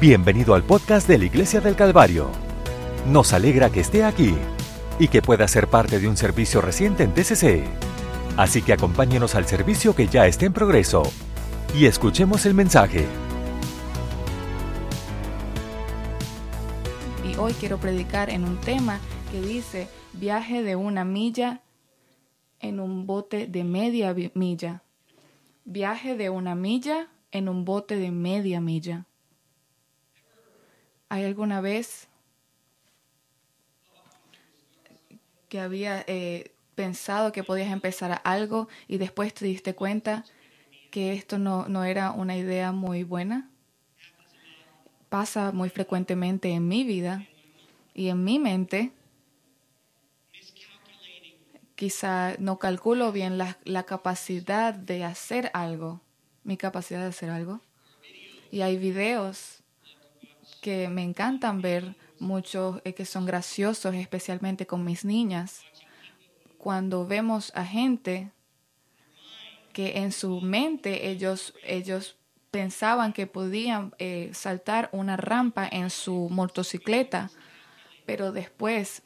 Bienvenido al podcast de la Iglesia del Calvario. Nos alegra que esté aquí y que pueda ser parte de un servicio reciente en TCC. Así que acompáñenos al servicio que ya está en progreso y escuchemos el mensaje. Y hoy quiero predicar en un tema que dice viaje de una milla en un bote de media milla. Viaje de una milla en un bote de media milla. ¿Hay alguna vez que había eh, pensado que podías empezar algo y después te diste cuenta que esto no, no era una idea muy buena? Pasa muy frecuentemente en mi vida y en mi mente. Quizá no calculo bien la, la capacidad de hacer algo, mi capacidad de hacer algo. Y hay videos que me encantan ver, muchos eh, que son graciosos, especialmente con mis niñas, cuando vemos a gente que en su mente ellos, ellos pensaban que podían eh, saltar una rampa en su motocicleta, pero después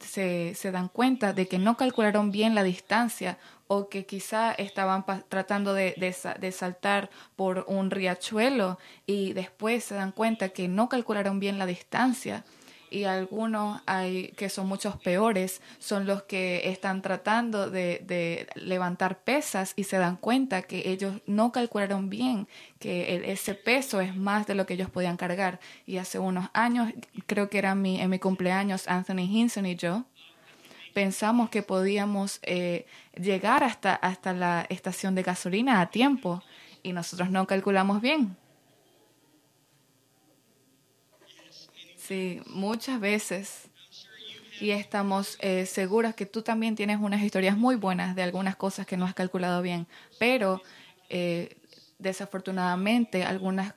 se, se, dan cuenta de que no calcularon bien la distancia o que quizá estaban tratando de, de, saltar por un riachuelo y después se dan cuenta que no calcularon bien la distancia y algunos hay que son muchos peores, son los que están tratando de, levantar pesas y se dan cuenta que ellos no calcularon bien que ese peso es más de lo que ellos podían cargar. Y hace unos años, creo que era mi, en mi cumpleaños, Anthony Hinson y yo, pensamos que podíamos eh, llegar hasta, hasta la estación de gasolina a tiempo y nosotros no calculamos bien. Sí, muchas veces. Y estamos eh, seguras que tú también tienes unas historias muy buenas de algunas cosas que no has calculado bien, pero eh, desafortunadamente algunas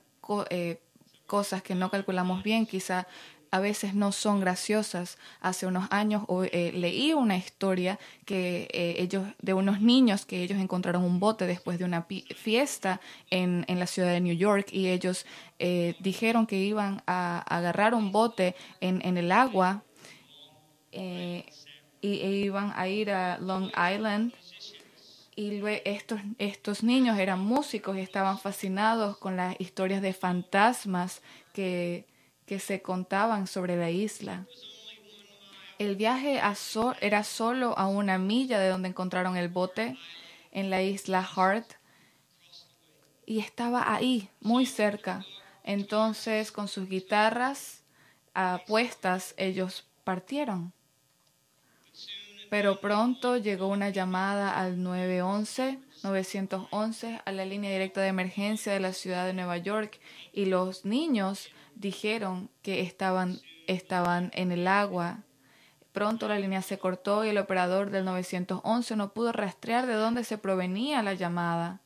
cosas que no calculamos bien quizá a veces no son graciosas. Hace unos años eh, leí una historia que eh, ellos de unos niños que ellos encontraron un bote después de una fiesta en, en, la ciudad de New York y ellos eh, dijeron que iban a, agarrar un bote en, en el agua y e iban a ir a Long Island y estos, estos niños eran músicos y estaban fascinados con las historias de fantasmas que que se contaban sobre la isla. El viaje era solo a una milla de donde encontraron el bote, en la isla Hart, y estaba ahí, muy cerca. Entonces, con sus guitarras apuestas, ellos partieron. Pero pronto llegó una llamada al 911, 911, a la línea directa de emergencia de la ciudad de Nueva York, y los niños dijeron que estaban, estaban en el agua. Pronto la línea se cortó y el operador del 911 no pudo rastrear de dónde se provenía la llamada.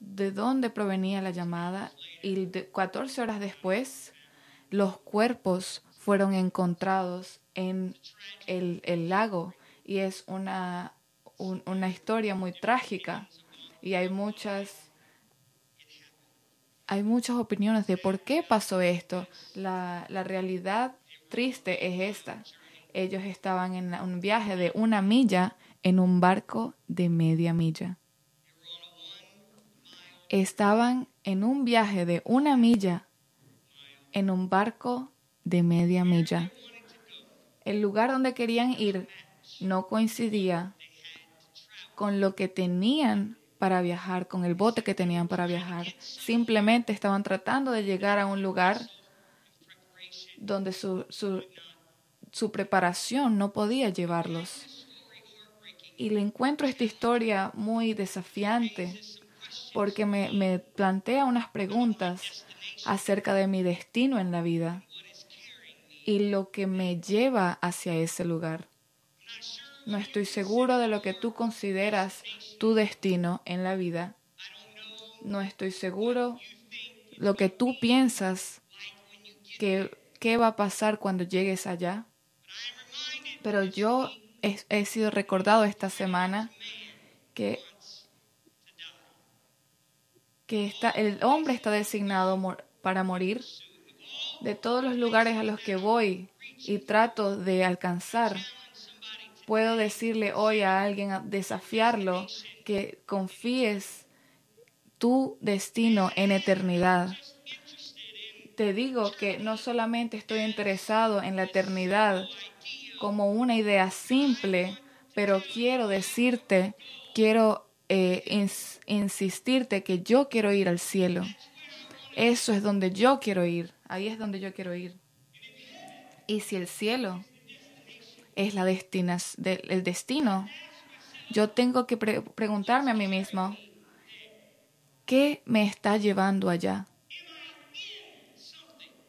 De dónde provenía la llamada. Y 14 horas después, los cuerpos fueron encontrados en el, el lago. Y es una, una historia muy trágica. Y hay muchas hay muchas opiniones de por qué pasó esto. La, la realidad triste es esta. Ellos estaban en un viaje de una milla en un barco de media milla. Estaban en un viaje de una milla en un barco de media milla. El lugar donde querían ir no coincidía con lo que tenían para viajar, con el bote que tenían para viajar. Simplemente estaban tratando de llegar a un lugar donde su, su, su preparación no podía llevarlos. Y le encuentro esta historia muy desafiante porque me, me plantea unas preguntas acerca de mi destino en la vida y lo que me lleva hacia ese lugar. No estoy seguro de lo que tú consideras tu destino en la vida. No estoy seguro lo que tú piensas que qué va a pasar cuando llegues allá. Pero yo he, sido recordado esta semana que que está, el hombre está designado para morir. De todos los lugares a los que voy y trato de alcanzar, puedo decirle hoy a alguien, desafiarlo, que confíes tu destino en eternidad. Te digo que no solamente estoy interesado en la eternidad como una idea simple, pero quiero decirte, quiero eh, insistirte que yo quiero ir al cielo. Eso es donde yo quiero ir. Ahí es donde yo quiero ir. Y si el cielo es la el destino, yo tengo que preguntarme a mí mismo, ¿qué me está llevando allá?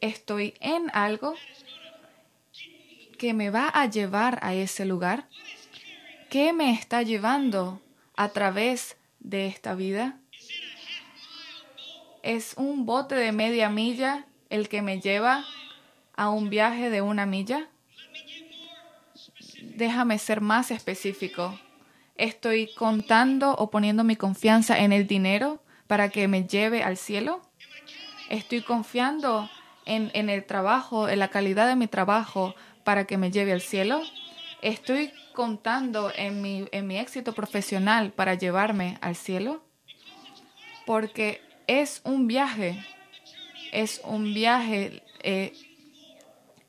¿Estoy en algo que me va a llevar a ese lugar? ¿Qué me está llevando a través de esta vida? ¿Es un bote de media milla el que me lleva a un viaje de una milla? Déjame ser más específico. ¿Estoy contando o poniendo mi confianza en el dinero para que me lleve al cielo? ¿Estoy confiando en, en el trabajo, en la calidad de mi trabajo para que me lleve al cielo? ¿Estoy contando en mi, en mi éxito profesional para llevarme al cielo? Porque es un viaje, es un viaje eh,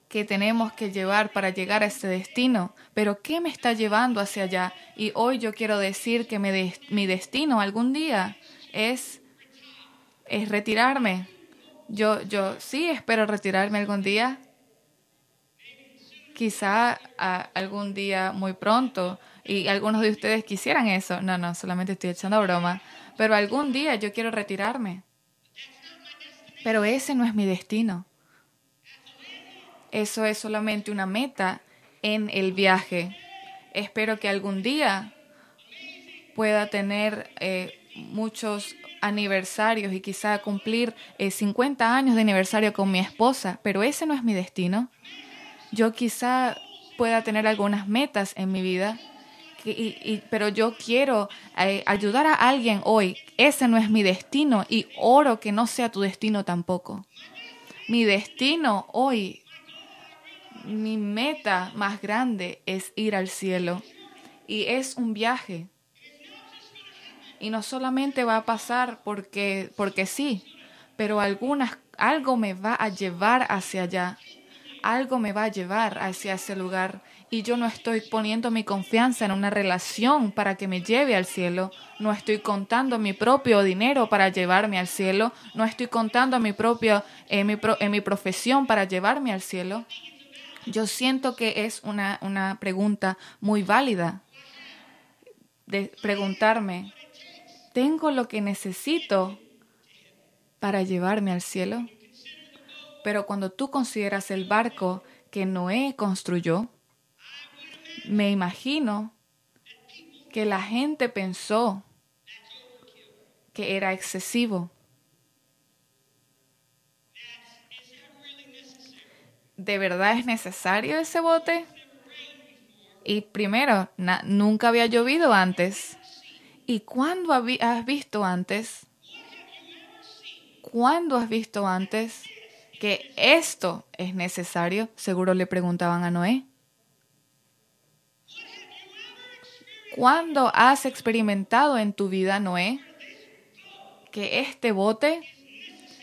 que tenemos que llevar para llegar a ese destino. Pero ¿qué me está llevando hacia allá? Y hoy yo quiero decir que mi, destino algún día es, es retirarme. Yo, yo sí espero retirarme algún día, quizá algún día muy pronto y algunos de ustedes quisieran eso. No, no, solamente estoy echando broma. Pero algún día yo quiero retirarme. Pero ese no es mi destino. Eso es solamente una meta en el viaje. Espero que algún día pueda tener eh, muchos aniversarios y quizá cumplir 50 eh, años de aniversario con mi esposa, pero ese no es mi destino. Yo quizá pueda tener algunas metas en mi vida, pero yo quiero eh, ayudar a alguien hoy. Ese no es mi destino y oro que no sea tu destino tampoco. Mi destino hoy, mi meta más grande es ir al cielo. Y es un viaje. Y no solamente va a pasar porque, porque sí, pero algunas, algo me va a llevar hacia allá. Algo me va a llevar hacia ese lugar. Y yo no estoy poniendo mi confianza en una relación para que me lleve al cielo, no estoy contando mi propio dinero para llevarme al cielo, no estoy contando mi propio, en, mi en mi profesión para llevarme al cielo. Yo siento que es una, una pregunta muy válida de preguntarme, ¿tengo lo que necesito para llevarme al cielo? Pero cuando tú consideras el barco que Noé construyó, me imagino que la gente pensó que era excesivo. ¿De verdad es necesario ese bote? Y primero, nunca había llovido antes. ¿Y cuándo has visto antes? ¿Cuándo has visto antes? que esto es necesario? Seguro le preguntaban a Noé. ¿Cuándo has experimentado en tu vida, Noé, que este bote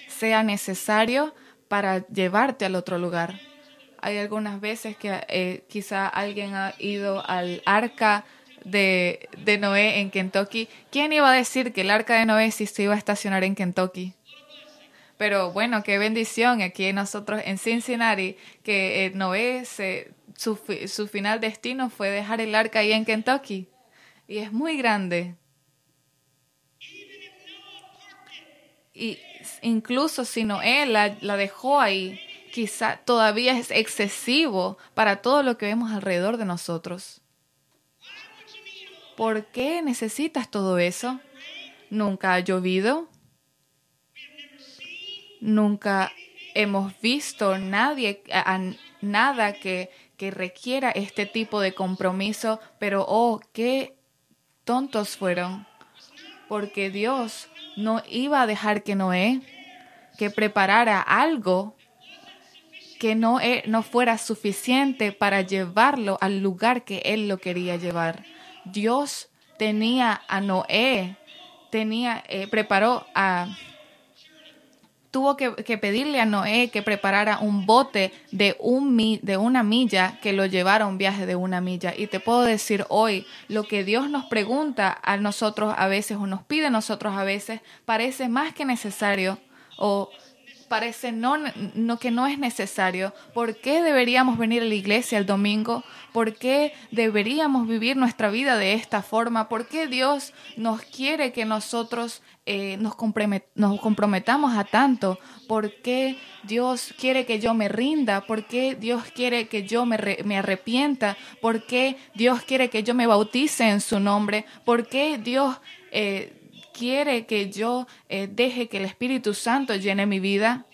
sea necesario para llevarte al otro lugar? Hay algunas veces que eh, quizá alguien ha ido al arca de, de Noé en Kentucky. ¿Quién iba a decir que el arca de Noé sí se iba a estacionar en Kentucky? Pero bueno, qué bendición aquí nosotros en Cincinnati, que eh, Noé, su, su final destino fue dejar el arca ahí en Kentucky. Y es muy grande. Y incluso si Noé la, la dejó ahí, quizá todavía es excesivo para todo lo que vemos alrededor de nosotros. ¿Por qué necesitas todo eso? ¿Nunca ha llovido? Nunca hemos visto nadie, nada que, que requiera este tipo de compromiso, pero oh, qué tontos fueron, porque Dios no iba a dejar que Noé que preparara algo que no, e, no fuera suficiente para llevarlo al lugar que él lo quería llevar. Dios tenía a Noé, tenía, eh, preparó a, tuvo que, pedirle a Noé que preparara un bote de, un, de una milla que lo llevara a un viaje de una milla. Y te puedo decir hoy, lo que Dios nos pregunta a nosotros a veces o nos pide a nosotros a veces parece más que necesario o parece no, no, que no es necesario. ¿Por qué deberíamos venir a la iglesia el domingo? ¿Por qué deberíamos vivir nuestra vida de esta forma? ¿Por qué Dios nos quiere que nosotros eh, nos, nos, comprometamos a tanto? ¿Por qué Dios quiere que yo me rinda? ¿Por qué Dios quiere que yo me, me arrepienta? ¿Por qué Dios quiere que yo me bautice en su nombre? ¿Por qué Dios... Eh, quiere que yo eh, deje que el Espíritu Santo llene mi vida,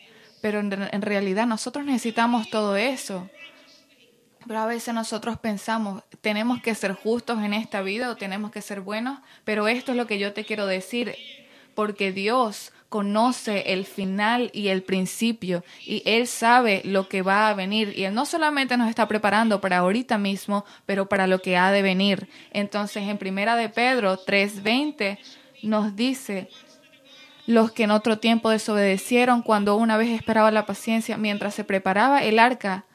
pero en, realidad nosotros necesitamos todo eso. Pero a veces nosotros pensamos, tenemos que ser justos en esta vida o tenemos que ser buenos, pero esto es lo que yo te quiero decir, porque Dios conoce el final y el principio y Él sabe lo que va a venir y Él no solamente nos está preparando para ahorita mismo, pero para lo que ha de venir. Entonces en Primera de Pedro 3:20 nos dice, los que en otro tiempo desobedecieron cuando una vez esperaba la paciencia mientras se preparaba el arca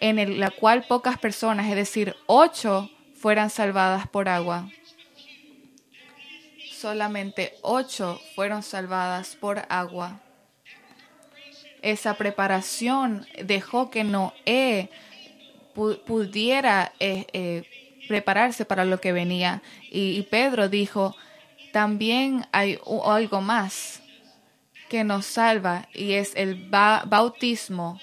en la cual pocas personas, es decir, ocho, fueran salvadas por agua. Solamente ocho fueron salvadas por agua. Esa preparación dejó que Noé pudiera eh, eh, prepararse para lo que venía. y Pedro dijo, también hay algo más que nos salva y es el bautismo.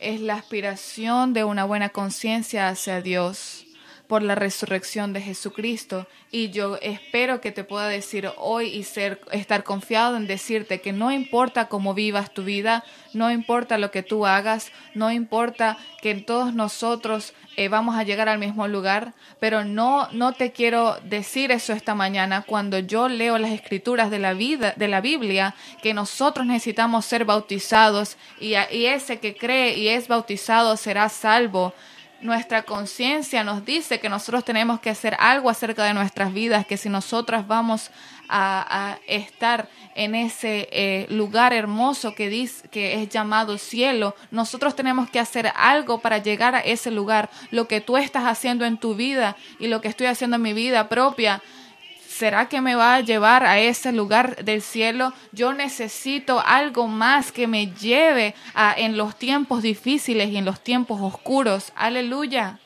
Es la aspiración de una buena conciencia hacia Dios por la resurrección de Jesucristo. Y yo espero que te pueda decir hoy y ser, estar confiado en decirte que no importa cómo vivas tu vida, no importa lo que tú hagas, no importa que todos nosotros eh, vamos a llegar al mismo lugar, pero no, no te quiero decir eso esta mañana cuando yo leo las escrituras de la vida, de la Biblia, que nosotros necesitamos ser bautizados y, y ese que cree y es bautizado será salvo nuestra conciencia nos dice que nosotros tenemos que hacer algo acerca de nuestras vidas, que si nosotras vamos a, estar en ese eh, lugar hermoso que, que es llamado cielo, nosotros tenemos que hacer algo para llegar a ese lugar. Lo que tú estás haciendo en tu vida y lo que estoy haciendo en mi vida propia ¿Será que me va a llevar a ese lugar del cielo? Yo necesito algo más que me lleve a, en los tiempos difíciles y en los tiempos oscuros. Aleluya.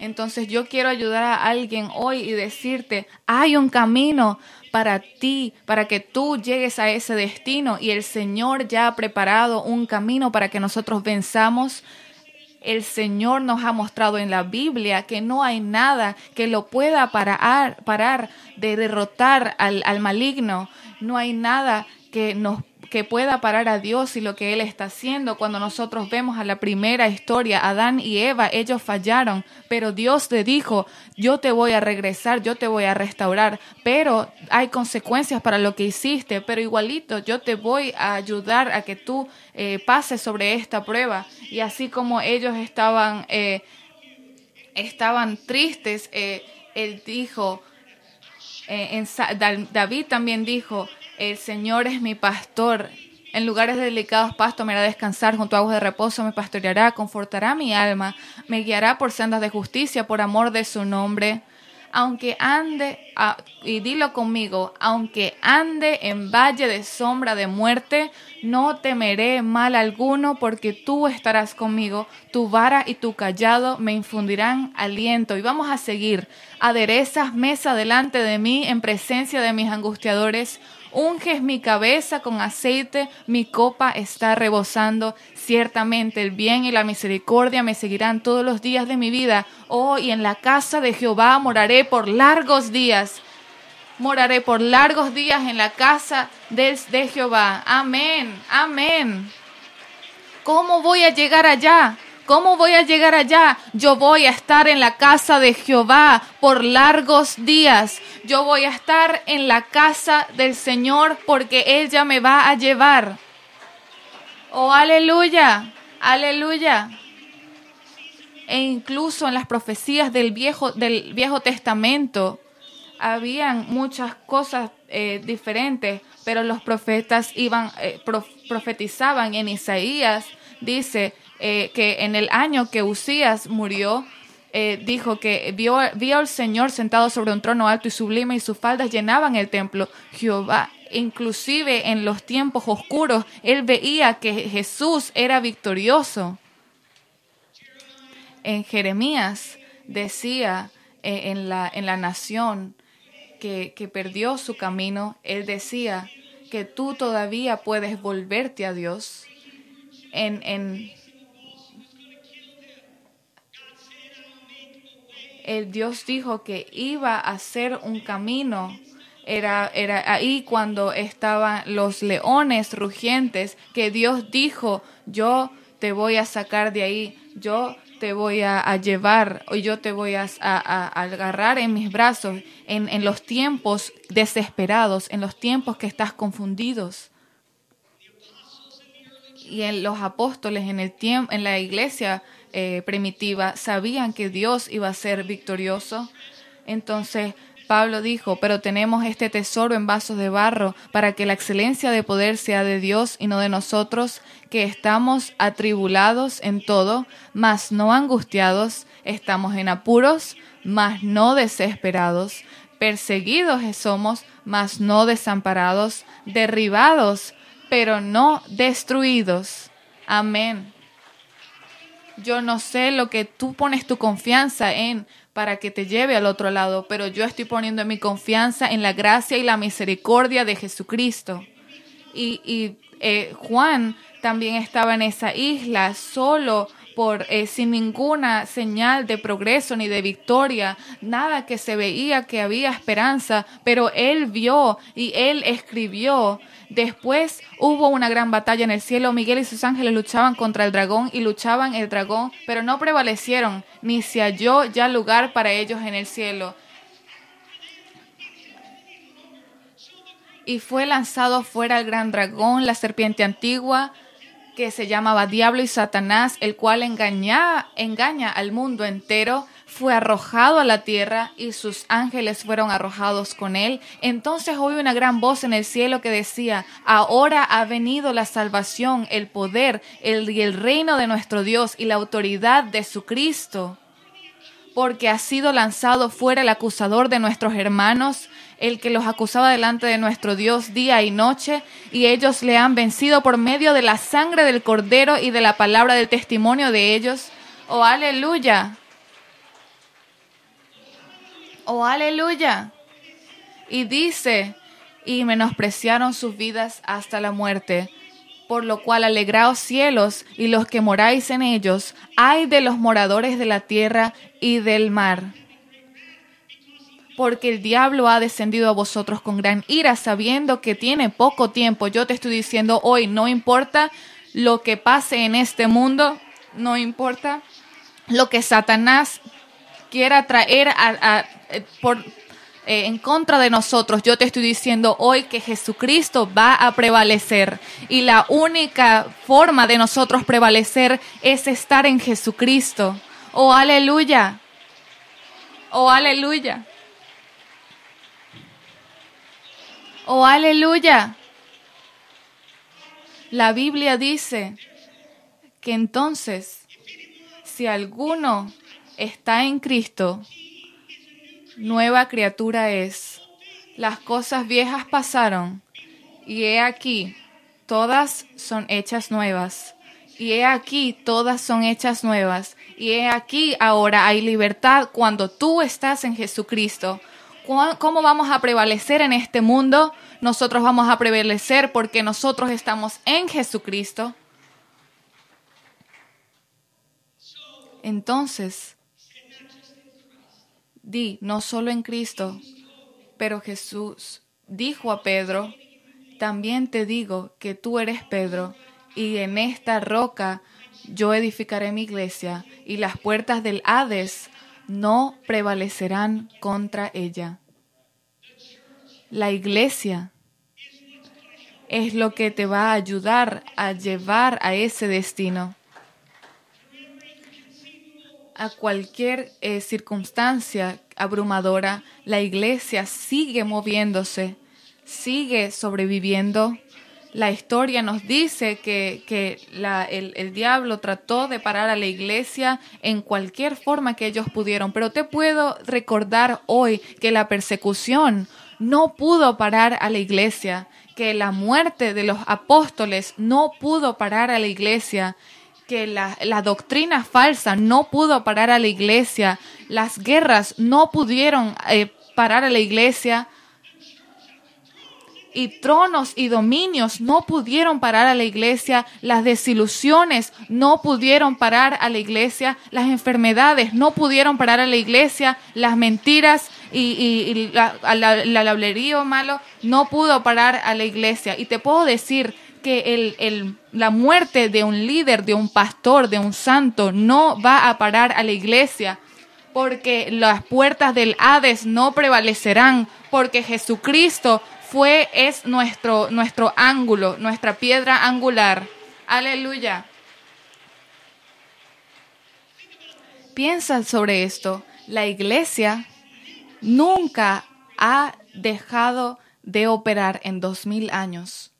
Entonces yo quiero ayudar a alguien hoy y decirte, hay un camino para ti, para que tú llegues a ese destino y el Señor ya ha preparado un camino para que nosotros venzamos el Señor nos ha mostrado en la Biblia que no hay nada que lo pueda parar, parar de derrotar al, al maligno. No hay nada que nos que pueda parar a Dios y lo que Él está haciendo. Cuando nosotros vemos a la primera historia, Adán y Eva, ellos fallaron, pero Dios le dijo, yo te voy a regresar, yo te voy a restaurar, pero hay consecuencias para lo que hiciste, pero igualito yo te voy a ayudar a que tú eh, pases sobre esta prueba. Y así como ellos estaban, eh, estaban tristes, eh, Él dijo, David también dijo, el Señor es mi pastor. En lugares delicados pasto me hará descansar, junto a aguas de reposo me pastoreará, confortará mi alma, me guiará por sendas de justicia por amor de su nombre. Aunque ande, y dilo conmigo, aunque ande en valle de sombra de muerte, no temeré mal alguno, porque tú estarás conmigo, tu vara y tu callado me infundirán aliento. Y vamos a seguir. Aderezas mesa delante de mí en presencia de mis angustiadores Unges mi cabeza con aceite, mi copa está rebosando. Ciertamente el bien y la misericordia me seguirán todos los días de mi vida. Oh, y en la casa de Jehová moraré por largos días. Moraré por largos días en la casa de, de Jehová. Amén, amén. ¿Cómo voy a llegar allá? ¿Cómo voy a llegar allá? Yo voy a estar en la casa de Jehová por largos días. Yo voy a estar en la casa del Señor porque Él ya me va a llevar. Oh, aleluya, aleluya. E incluso en las profecías del Viejo, del viejo Testamento habían muchas cosas eh, diferentes, pero los profetas iban, eh, profetizaban en Isaías, dice eh, que en el año que Usías murió, dijo que vio, vio al Señor sentado sobre un trono alto y sublime y sus faldas llenaban el templo. Jehová, inclusive en los tiempos oscuros, él veía que Jesús era victorioso. En Jeremías decía en, la, en la nación, que, perdió su camino, él decía que tú todavía puedes volverte a Dios. En, en el Dios dijo que iba a hacer un camino. Era, era ahí cuando estaban los leones rugientes que Dios dijo, yo te voy a sacar de ahí, yo te voy a, llevar o yo te voy a, agarrar en mis brazos en, los tiempos desesperados, en los tiempos que estás confundidos. Y en los apóstoles en, el tiempo, en la iglesia eh, primitiva sabían que Dios iba a ser victorioso. Entonces Pablo dijo, pero tenemos este tesoro en vasos de barro para que la excelencia de poder sea de Dios y no de nosotros, que estamos atribulados en todo, mas no angustiados, estamos en apuros, mas no desesperados, perseguidos somos, mas no desamparados, derribados, pero no destruidos. Amén. Yo no sé lo que tú pones tu confianza en, para que te lleve al otro lado, pero yo estoy poniendo mi confianza en la gracia y la misericordia de Jesucristo. Y, eh, Juan también estaba en esa isla solo por eh, sin ninguna señal de progreso ni de victoria, nada que se veía que había esperanza, pero él vio y él escribió Después hubo una gran batalla en el cielo. Miguel y sus ángeles luchaban contra el dragón y luchaban el dragón, pero no prevalecieron, ni se halló ya lugar para ellos en el cielo. Y fue lanzado fuera el gran dragón, la serpiente antigua, que se llamaba Diablo y Satanás, el cual engaña, engaña al mundo entero fue arrojado a la tierra y sus ángeles fueron arrojados con él. Entonces oí una gran voz en el cielo que decía, ahora ha venido la salvación, el poder el, y el reino de nuestro Dios y la autoridad de su Cristo, porque ha sido lanzado fuera el acusador de nuestros hermanos, el que los acusaba delante de nuestro Dios día y noche, y ellos le han vencido por medio de la sangre del cordero y de la palabra del testimonio de ellos. Oh, aleluya. Oh, aleluya. Y dice, y menospreciaron sus vidas hasta la muerte. Por lo cual alegraos cielos y los que moráis en ellos, ay de los moradores de la tierra y del mar. Porque el diablo ha descendido a vosotros con gran ira, sabiendo que tiene poco tiempo. Yo te estoy diciendo hoy, no importa lo que pase en este mundo, no importa lo que Satanás quiera traer a, eh, eh, en contra de nosotros, yo te estoy diciendo hoy que Jesucristo va a prevalecer. Y la única forma de nosotros prevalecer es estar en Jesucristo. Oh, aleluya. Oh, aleluya. Oh, aleluya. La Biblia dice que entonces, si alguno está en Cristo, nueva criatura es. Las cosas viejas pasaron, y he aquí, todas son hechas nuevas. Y he aquí, todas son hechas nuevas. Y he aquí, ahora hay libertad cuando tú estás en Jesucristo. ¿Cómo vamos a prevalecer en este mundo? Nosotros vamos a prevalecer porque nosotros estamos en Jesucristo. Entonces, di, no solo en Cristo, pero Jesús dijo a Pedro, también te digo que tú eres Pedro, y en esta roca yo edificaré mi iglesia y las puertas del Hades no prevalecerán contra ella. La iglesia es lo que te va a ayudar a llevar a ese destino. A cualquier eh, circunstancia abrumadora, la iglesia sigue moviéndose, sigue sobreviviendo. La historia nos dice que, el, el, diablo trató de parar a la iglesia en cualquier forma que ellos pudieron, pero te puedo recordar hoy que la persecución no pudo parar a la iglesia, que la muerte de los apóstoles no pudo parar a la iglesia, que la, la, doctrina falsa no pudo parar a la iglesia, las guerras no pudieron eh, parar a la iglesia, y tronos y dominios no pudieron parar a la iglesia, las desilusiones no pudieron parar a la iglesia, las enfermedades no pudieron parar a la iglesia, las mentiras y, la, la, malo no pudo parar a la iglesia. Y te puedo decir que el, el, la muerte de un líder, de un pastor, de un santo, no va a parar a la iglesia porque las puertas del Hades no prevalecerán, porque Jesucristo fue, es nuestro, nuestro ángulo, nuestra piedra angular. Aleluya. Piensa sobre esto. La iglesia nunca ha dejado de operar en dos mil años.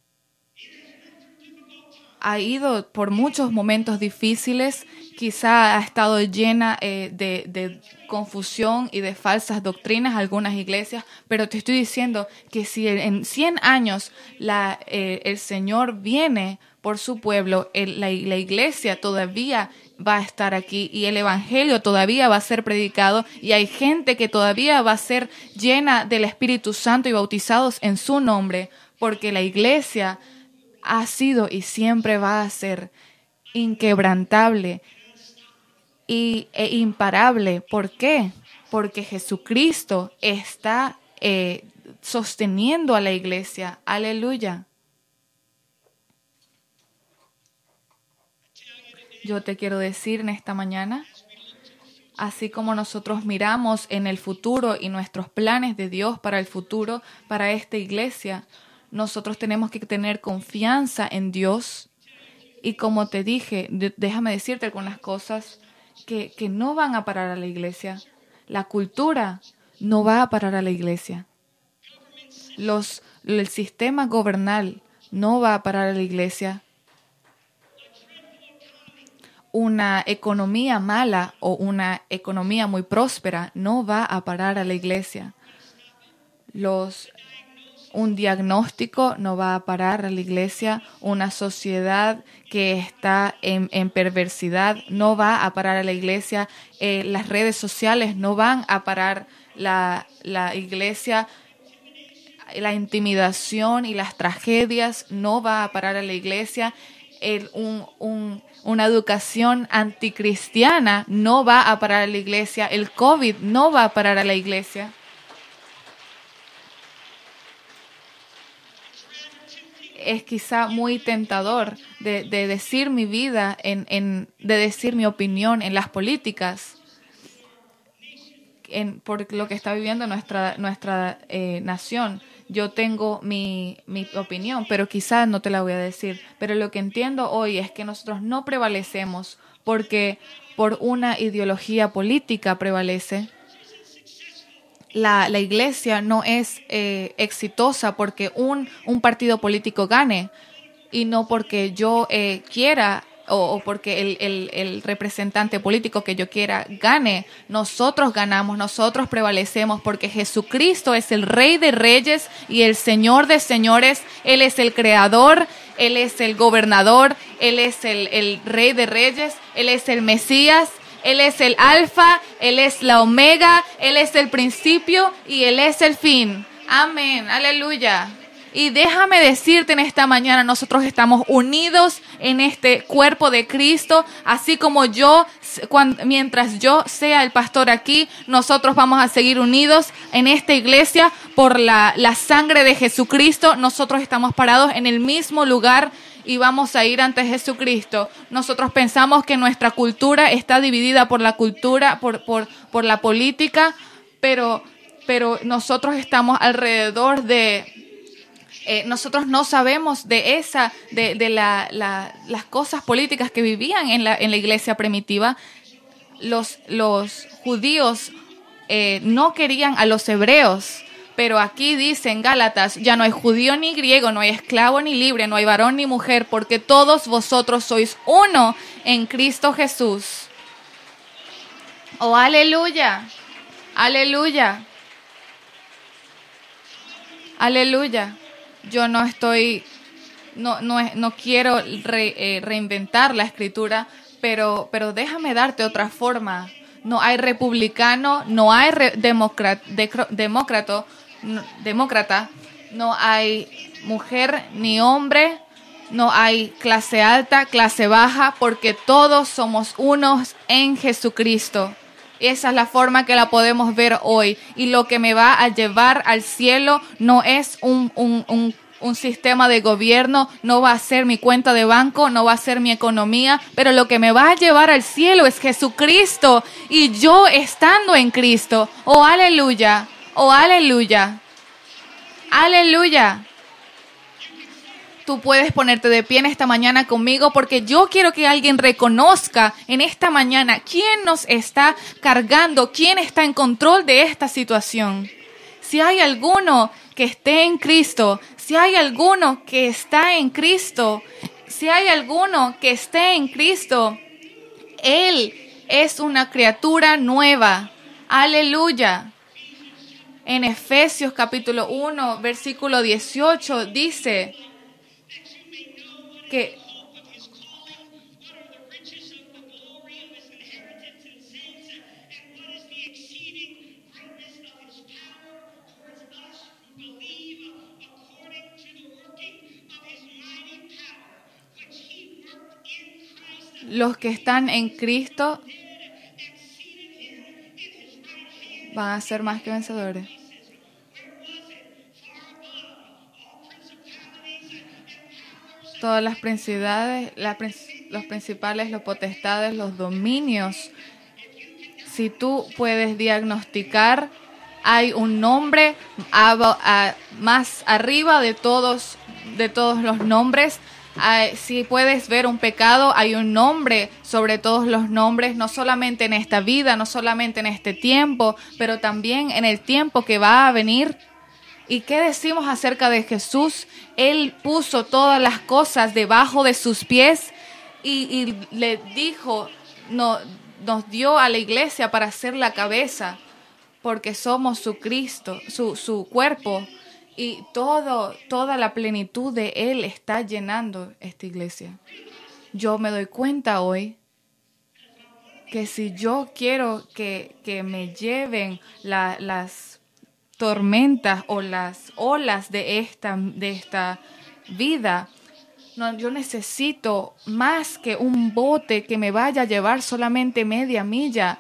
Ha ido por muchos momentos difíciles quizá ha estado llena eh, de, confusión y de falsas doctrinas algunas iglesias, pero te estoy diciendo que si en 100 años la, eh, el Señor viene por su pueblo, la, la iglesia todavía va a estar aquí y el Evangelio todavía va a ser predicado y hay gente que todavía va a ser llena del Espíritu Santo y bautizados en su nombre, porque la iglesia ha sido y siempre va a ser inquebrantable y, e imparable. ¿Por qué? Porque Jesucristo está eh, sosteniendo a la iglesia. Aleluya. Yo te quiero decir en esta mañana, así como nosotros miramos en el futuro y nuestros planes de Dios para el futuro, para esta iglesia, nosotros tenemos que tener confianza en Dios. Y como te dije, déjame decirte algunas cosas que, no van a parar a la iglesia. La cultura no va a parar a la iglesia. Los, el sistema gobernal no va a parar a la iglesia. Una economía mala o una economía muy próspera no va a parar a la iglesia. Los un diagnóstico no va a parar a la iglesia, una sociedad que está en, perversidad no va a parar a la iglesia, eh, las redes sociales no van a parar la, iglesia, la intimidación y las tragedias no va a parar a la iglesia, una educación anticristiana no va a parar a la iglesia, el COVID no va a parar a la iglesia. Es quizá muy tentador de, decir mi vida, en, de decir mi opinión en las políticas, en, por lo que está viviendo nuestra, nuestra eh, nación. Yo tengo mi, mi opinión, pero quizás no te la voy a decir. Pero lo que entiendo hoy es que nosotros no prevalecemos porque por una ideología política prevalece la, la iglesia no es eh, exitosa porque un, un, partido político gane y no porque yo eh, quiera o, porque el, el, el, representante político que yo quiera gane. Nosotros ganamos, nosotros prevalecemos porque Jesucristo es el Rey de Reyes y el Señor de Señores. Él es el Creador, Él es el Gobernador, Él es el, el Rey de Reyes, Él es el Mesías él es el alfa, Él es la omega, Él es el principio y Él es el fin. Amén, aleluya. Y déjame decirte en esta mañana, nosotros estamos unidos en este cuerpo de Cristo, así como yo, mientras yo sea el pastor aquí, nosotros vamos a seguir unidos en esta iglesia por la, la sangre de Jesucristo. Nosotros estamos parados en el mismo lugar y vamos a ir ante Jesucristo. Nosotros pensamos que nuestra cultura está dividida por la cultura, por, por, por la política, pero, pero nosotros estamos alrededor de, eh, nosotros no sabemos de esa, de, de la, la, las cosas políticas que vivían en la, en la iglesia primitiva. Los, los judíos eh, no querían a los hebreos, pero aquí dice en Gálatas, ya no hay judío ni griego, no hay esclavo ni libre, no hay varón ni mujer, porque todos vosotros sois uno en Cristo Jesús. Oh, aleluya, aleluya, aleluya yo no estoy, no, no, no quiero eh, reinventar la escritura, pero, pero déjame darte otra forma. No hay republicano, no hay demócrata, demócrata, no hay mujer ni hombre, no hay clase alta, clase baja, porque todos somos unos en Jesucristo. Esa es la forma que la podemos ver hoy. Y lo que me va a llevar al cielo no es un, un, sistema de gobierno, no va a ser mi cuenta de banco, no va a ser mi economía, pero lo que me va a llevar al cielo es Jesucristo y yo estando en Cristo. Oh, aleluya, oh, aleluya, aleluya tú puedes ponerte de pie en esta mañana conmigo porque yo quiero que alguien reconozca en esta mañana quién nos está cargando, quién está en control de esta situación. Si hay alguno que esté en Cristo, si hay alguno que está en Cristo, si hay alguno que esté en Cristo, Él es una criatura nueva. Aleluya. En Efesios capítulo 1, versículo 18 dice, que los que están en Cristo van a ser más que vencedores. todas las principalidades, los principales, los potestades, los dominios. Si tú puedes diagnosticar, hay un nombre más arriba de todos, de todos los nombres. Si puedes ver un pecado, hay un nombre sobre todos los nombres, no solamente en esta vida, no solamente en este tiempo, pero también en el tiempo que va a venir ¿Y qué decimos acerca de Jesús? Él puso todas las cosas debajo de sus pies y, le dijo, no, nos dio a la iglesia para ser la cabeza, porque somos su Cristo, su, su cuerpo, y todo, toda la plenitud de Él está llenando esta iglesia. Yo me doy cuenta hoy que si yo quiero que, que me lleven las tormentas o las olas de esta, de esta vida. No, yo necesito más que un bote que me vaya a llevar solamente media milla,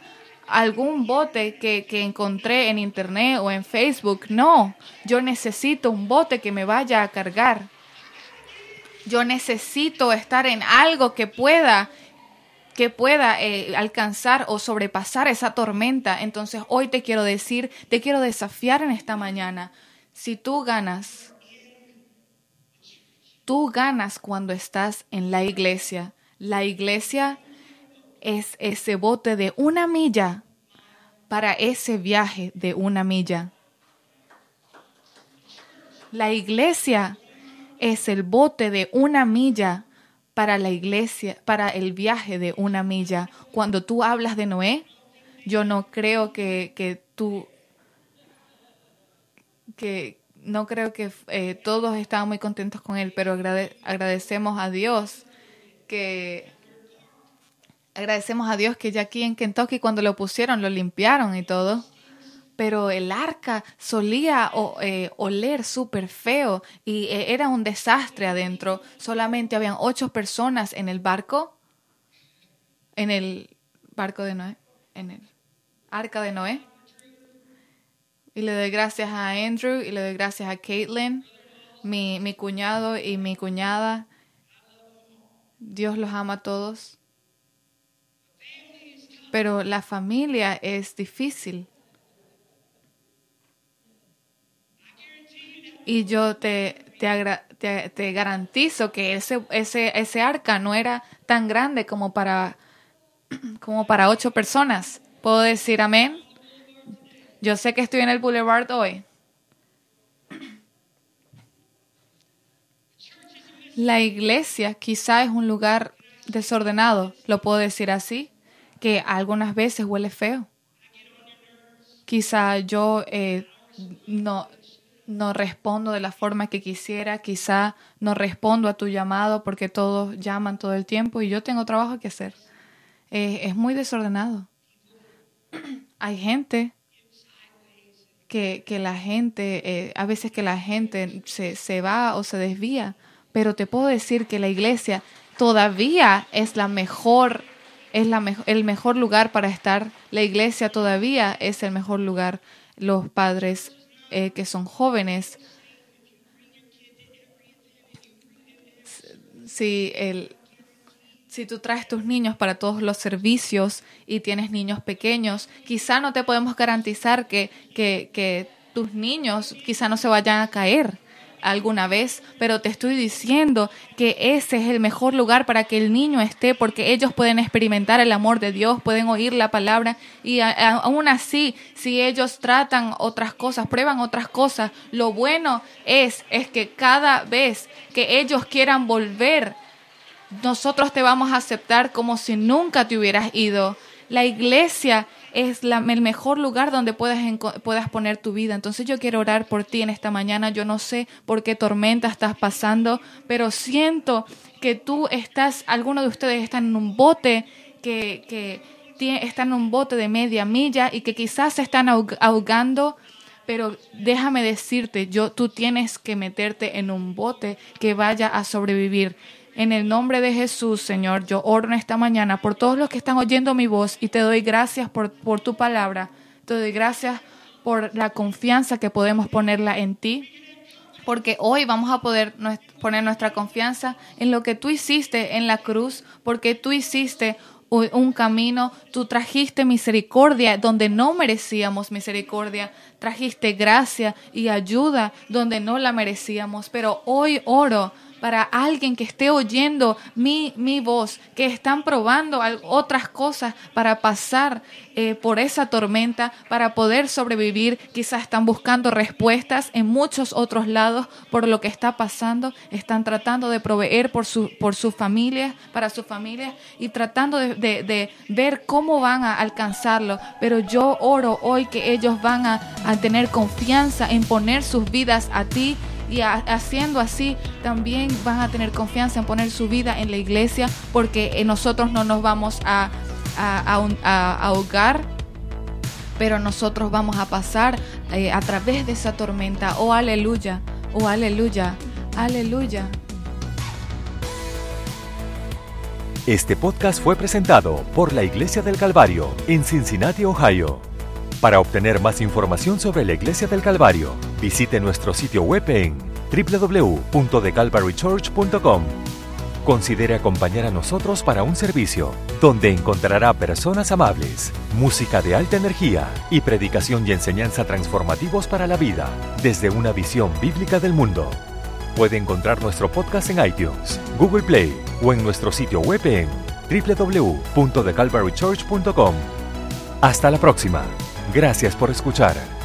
algún bote que, que encontré en internet o en Facebook. No, yo necesito un bote que me vaya a cargar. Yo necesito estar en algo que pueda que pueda eh, alcanzar o sobrepasar esa tormenta. Entonces hoy te quiero decir, te quiero desafiar en esta mañana. Si tú ganas, tú ganas cuando estás en la iglesia. La iglesia es ese bote de una milla para ese viaje de una milla. La iglesia es el bote de una milla para la iglesia, para el viaje de una milla. Cuando tú hablas de Noé, yo no creo que, que tú, que no creo que eh, todos estaban muy contentos con él, pero agradecemos a Dios que agradecemos a Dios que ya aquí en Kentucky cuando lo pusieron lo limpiaron y todo pero el arca solía eh, oler súper feo y eh, era un desastre adentro. Solamente habían ocho personas en el barco, en el barco de Noé, en el arca de Noé. Y le doy gracias a Andrew y le doy gracias a Caitlin, mi, mi cuñado y mi cuñada. Dios los ama a todos. Pero la familia es difícil. Y yo te, te, te, garantizo que ese, ese, ese arca no era tan grande como para, como para ocho personas. ¿Puedo decir amén? Yo sé que estoy en el Boulevard hoy. La iglesia quizá es un lugar desordenado, lo puedo decir así, que algunas veces huele feo. Quizá yo eh, no, no respondo de la forma que quisiera, quizá no respondo a tu llamado porque todos llaman todo el tiempo y yo tengo trabajo que hacer. Es muy desordenado. Hay gente que, que la gente, eh, a veces que la gente se, se va o se desvía, pero te puedo decir que la iglesia todavía es la mejor es la el mejor lugar para estar. La iglesia todavía es el mejor lugar. Los padres eh, que son jóvenes, si, el, si tú traes tus niños para todos los servicios y tienes niños pequeños, quizá no te podemos garantizar que, que, que tus niños quizá no se vayan a caer alguna vez, pero te estoy diciendo que ese es el mejor lugar para que el niño esté, porque ellos pueden experimentar el amor de Dios, pueden oír la palabra y aún así, si ellos tratan otras cosas, prueban otras cosas, lo bueno es, es que cada vez que ellos quieran volver, nosotros te vamos a aceptar como si nunca te hubieras ido. La iglesia es la, el mejor lugar donde puedas, puedas poner tu vida. Entonces yo quiero orar por ti en esta mañana. Yo no sé por qué tormenta estás pasando, pero siento que tú estás, algunos de ustedes están en un bote que, que están en un bote de media milla y que quizás se están ahogando. Pero déjame decirte, yo, tú tienes que meterte en un bote que vaya a sobrevivir. En el nombre de Jesús, Señor, yo oro esta mañana por todos los que están oyendo mi voz y te doy gracias por, por tu palabra. Te doy gracias por la confianza que podemos ponerla en ti. Porque hoy vamos a poder poner nuestra confianza en lo que tú hiciste en la cruz, porque tú hiciste un camino, tú trajiste misericordia donde no merecíamos misericordia, trajiste gracia y ayuda donde no la merecíamos. Pero hoy oro para alguien que esté oyendo mi, mi voz, que están probando otras cosas para pasar eh, por esa tormenta, para poder sobrevivir. Quizás están buscando respuestas en muchos otros lados por lo que está pasando. Están tratando de proveer por su, por su familia, para su familia y tratando de, de, ver cómo van a alcanzarlo. Pero yo oro hoy que ellos van a, a tener confianza en poner sus vidas a ti y haciendo así también van a tener confianza en poner su vida en la iglesia porque eh, nosotros no nos vamos a, ahogar pero nosotros vamos a pasar eh, a través de esa tormenta. Oh, aleluya, oh, aleluya, aleluya. Este podcast fue presentado por la Iglesia del Calvario en Cincinnati, Ohio. Para obtener más información sobre la Iglesia del Calvario, visite nuestro sitio web en www.thecalvarychurch.com. Considere acompañar a nosotros para un servicio donde encontrará personas amables, música de alta energía y predicación y enseñanza transformativos para la vida desde una visión bíblica del mundo. Puede encontrar nuestro podcast en iTunes, Google Play o en nuestro sitio web en www.thecalvarychurch.com. Hasta la próxima. Gracias por escuchar.